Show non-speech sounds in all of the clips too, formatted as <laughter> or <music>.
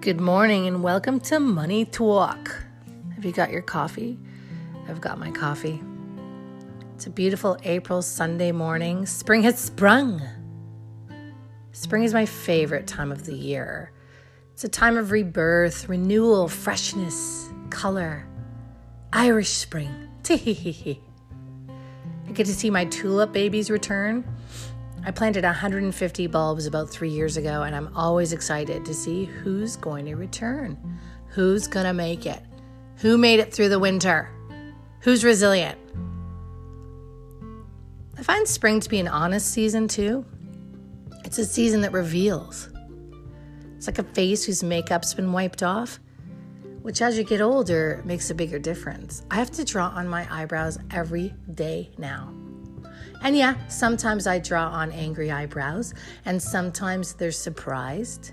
Good morning and welcome to Money Talk. Have you got your coffee? I've got my coffee. It's a beautiful April Sunday morning. Spring has sprung. Spring is my favorite time of the year. It's a time of rebirth, renewal, freshness, color. Irish spring. <laughs> I get to see my tulip babies return. I planted 150 bulbs about three years ago, and I'm always excited to see who's going to return. Who's going to make it? Who made it through the winter? Who's resilient? I find spring to be an honest season too. It's a season that reveals. It's like a face whose makeup's been wiped off, which as you get older makes a bigger difference. I have to draw on my eyebrows every day now. And yeah, sometimes I draw on angry eyebrows, and sometimes they're surprised.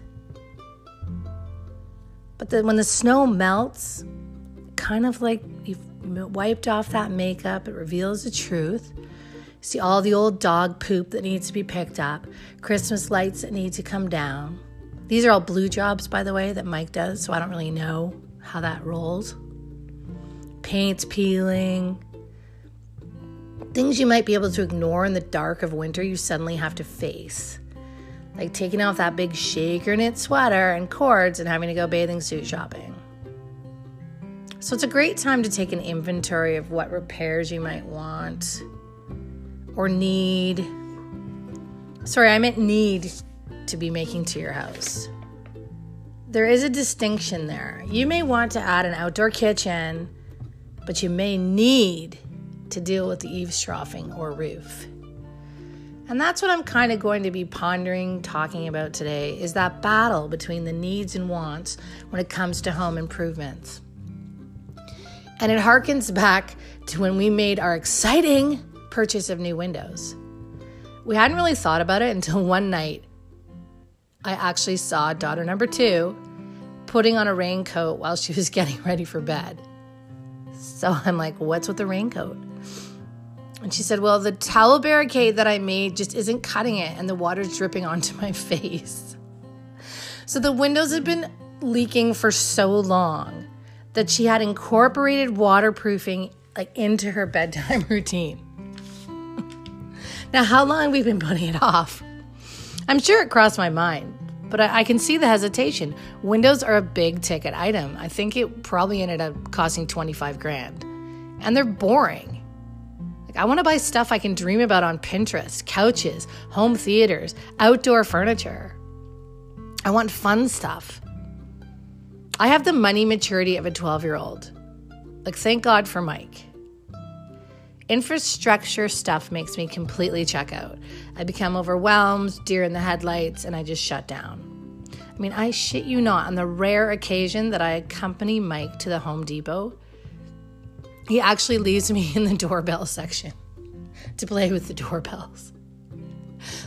But the, when the snow melts, kind of like you've wiped off that makeup, it reveals the truth. See all the old dog poop that needs to be picked up, Christmas lights that need to come down. These are all blue jobs, by the way, that Mike does, so I don't really know how that rolls. Paint's peeling, Things you might be able to ignore in the dark of winter, you suddenly have to face. Like taking off that big shaker knit sweater and cords and having to go bathing suit shopping. So it's a great time to take an inventory of what repairs you might want or need. Sorry, I meant need to be making to your house. There is a distinction there. You may want to add an outdoor kitchen, but you may need to deal with the eavestroughing or roof. And that's what I'm kind of going to be pondering, talking about today is that battle between the needs and wants when it comes to home improvements. And it harkens back to when we made our exciting purchase of new windows. We hadn't really thought about it until one night I actually saw daughter number two putting on a raincoat while she was <laughs> getting ready for bed. So I'm like, what's with the raincoat? And she said, Well, the towel barricade that I made just isn't cutting it, and the water's dripping onto my <laughs> face. So the windows had been leaking for so long that she had incorporated waterproofing like into her bedtime <laughs> routine. <laughs> now, how long we've been putting it off? I'm sure it crossed my mind, but I, I, can see the hesitation. Windows are a big ticket item. I think it probably ended up costing 25 grand. And they're boring. I want to buy stuff I can dream about on Pinterest couches, home theaters, outdoor furniture. I want fun stuff. I have the money maturity of a 12 year old. Like, thank God for Mike. Infrastructure stuff makes me completely check out. I become overwhelmed, deer in the headlights, and I just shut down. I mean, I shit you not, on the rare occasion that I accompany Mike to the Home Depot, he actually leaves me <laughs> in the doorbell section to play with the doorbells.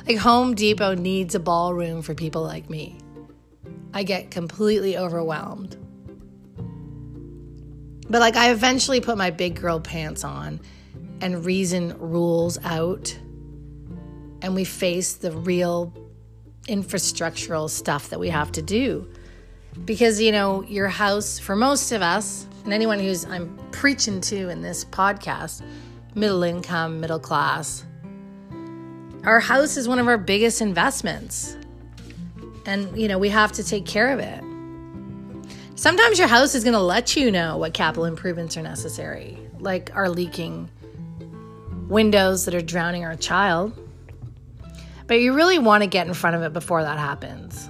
Like Home Depot needs a ballroom for people like me. I get completely overwhelmed. But like I eventually put my big girl pants on and reason rules out and we face the real infrastructural stuff that we have to do. Because you know, your house for most of us and anyone who's I'm preaching to in this podcast, middle income, middle class, our house is one of our biggest investments. And, you know, we have to take care of it. Sometimes your house is going to let you know what capital improvements are necessary, like our leaking windows that are drowning our child. But you really want to get in front of it before that happens.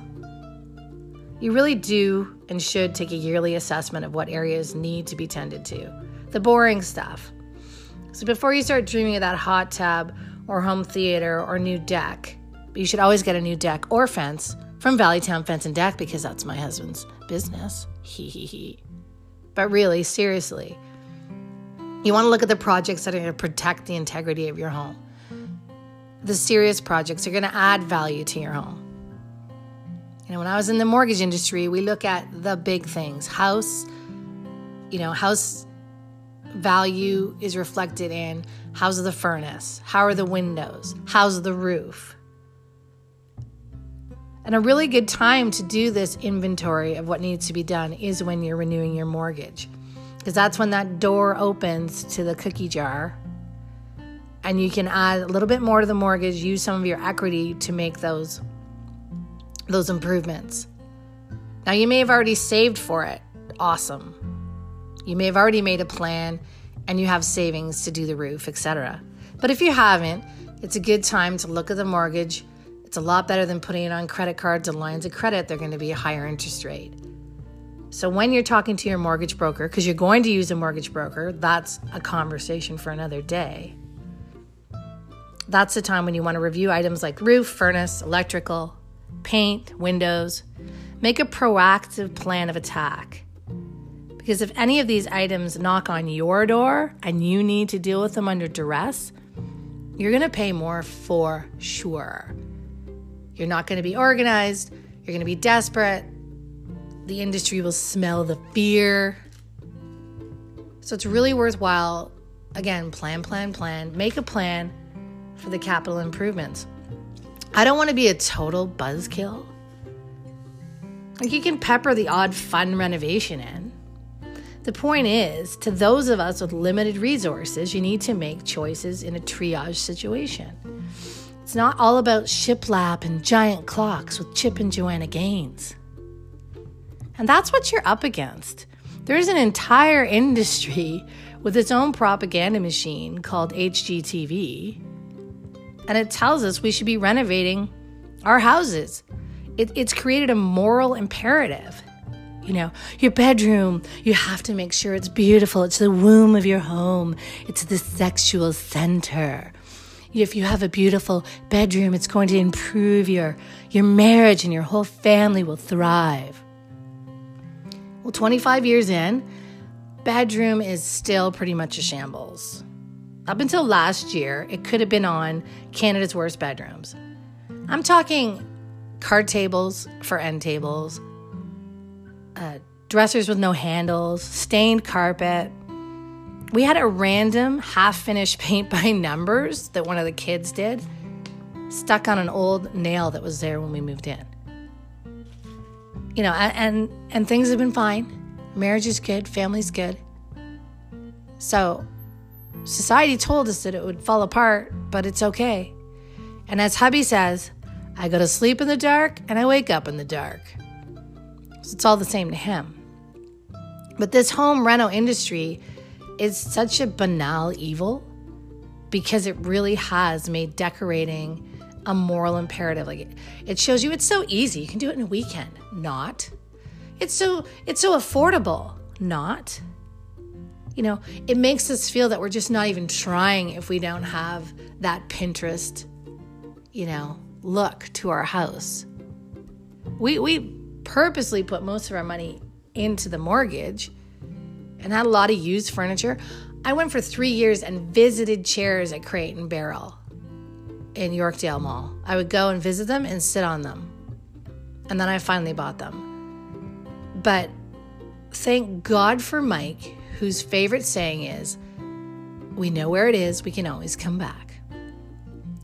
You really do and should take a yearly assessment of what areas need to be tended to. The boring stuff. So before you start dreaming of that hot tub or home theater or new deck, you should always get a new deck or fence from Valleytown Fence and Deck because that's my husband's business. Hee hee hee. But really, seriously, you want to look at the projects that are going to protect the integrity of your home. The serious projects are going to add value to your home. You know, when I was in the mortgage industry, we look at the big things. House, you know, house value is reflected in how's the furnace? How are the windows? How's the roof? And a really good time to do this inventory of what needs to be done is when you're renewing your mortgage. Because that's when that door opens to the cookie jar. And you can add a little bit more to the mortgage, use some of your equity to make those those improvements. Now you may have already saved for it. Awesome. You may have already made a plan and you have savings to do the roof, etc. But if you haven't, it's a good time to look at the mortgage. It's a lot better than putting it on credit cards and lines of credit. They're going to be a higher interest rate. So when you're talking to your mortgage broker, because you're going to use a mortgage broker, that's a conversation for another day. That's the time when you want to review items like roof, furnace, electrical, paint, windows. Make a proactive plan of attack. Because if any of these items knock on your door and you need to deal with them under duress, you're going to pay more for sure. You're not going to be organized. You're going to be desperate. The industry will smell the fear. So it's really worthwhile. Again, plan, plan, plan. Make a plan for the capital improvements. I don't want to be a total buzzkill. Like you can pepper the odd fun renovation in. The point is, to those of us with limited resources, you need to make choices in a triage situation. It's not all about shiplap and giant clocks with Chip and Joanna Gaines. And that's what you're up against. There's an entire industry <laughs> with its own propaganda machine called HGTV, and it tells us we should be renovating our houses. It, it's created a moral imperative you know, your bedroom, you have to make sure it's beautiful. It's the womb of your home, it's the sexual center. If you have a beautiful bedroom, it's going to improve your, your marriage and your whole family will thrive. Well, 25 years in, bedroom is still pretty much a shambles. Up until last year, it could have been on Canada's worst bedrooms. I'm talking card tables for end tables, uh, dressers with no handles, stained carpet. We had a random half finished <laughs> paint by numbers that one of the kids did stuck on an old nail that was there when we moved in. You know, and and things have been fine. Marriage is good, family's good. So, society told us that it would fall apart, but it's okay. And as hubby says, I go to sleep in the dark and I wake up in the dark. So It's all the same to him. But this home rental industry is such a banal evil because it really has made decorating a moral imperative. Like it shows you it's so easy. You can do it in a weekend. Not. It's so it's so affordable. Not. You know, it makes us feel that we're just not even trying if we don't have that Pinterest, you know, look to our house. We we purposely put most of our money into the mortgage and had a lot of used furniture. I went for three years and visited chairs at Crate and Barrel in Yorkdale Mall. I would go and visit them and sit on them. And then I finally bought them. But thank God for Mike, whose favorite saying is, We know where it is, we can always come back.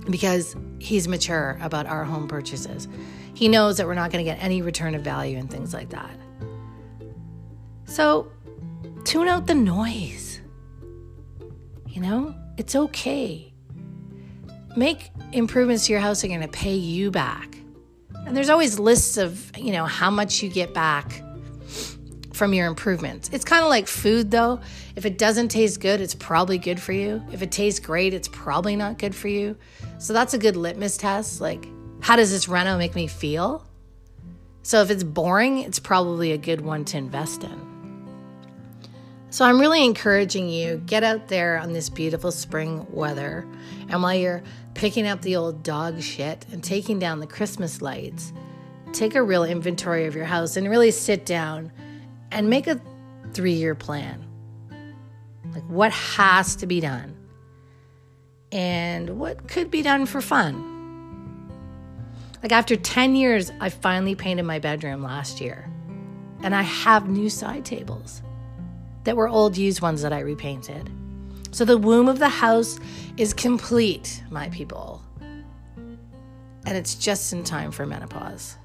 Because he's mature about our home purchases. He knows that we're not going to get any return of value and things like that. So tune out the noise. You know, it's okay. Make improvements to your house are going to pay you back. And there's always lists of, you know, how much you get back from your improvements. It's kind of like food though. If it doesn't taste good, it's probably good for you. If it tastes great, it's probably not good for you. So that's a good litmus test. Like, how does this reno make me feel? So if it's boring, it's probably a good one to invest in. So I'm really encouraging you get out there on this beautiful spring weather and while you're picking up the old dog shit and taking down the Christmas lights, take a real inventory of your house and really sit down and make a 3-year plan. Like what has to be done? And what could be done for fun? Like after 10 years, I finally painted my bedroom last year. And I have new side tables that were old used ones that I repainted. So the womb of the house is complete, my people. And it's just in time for menopause.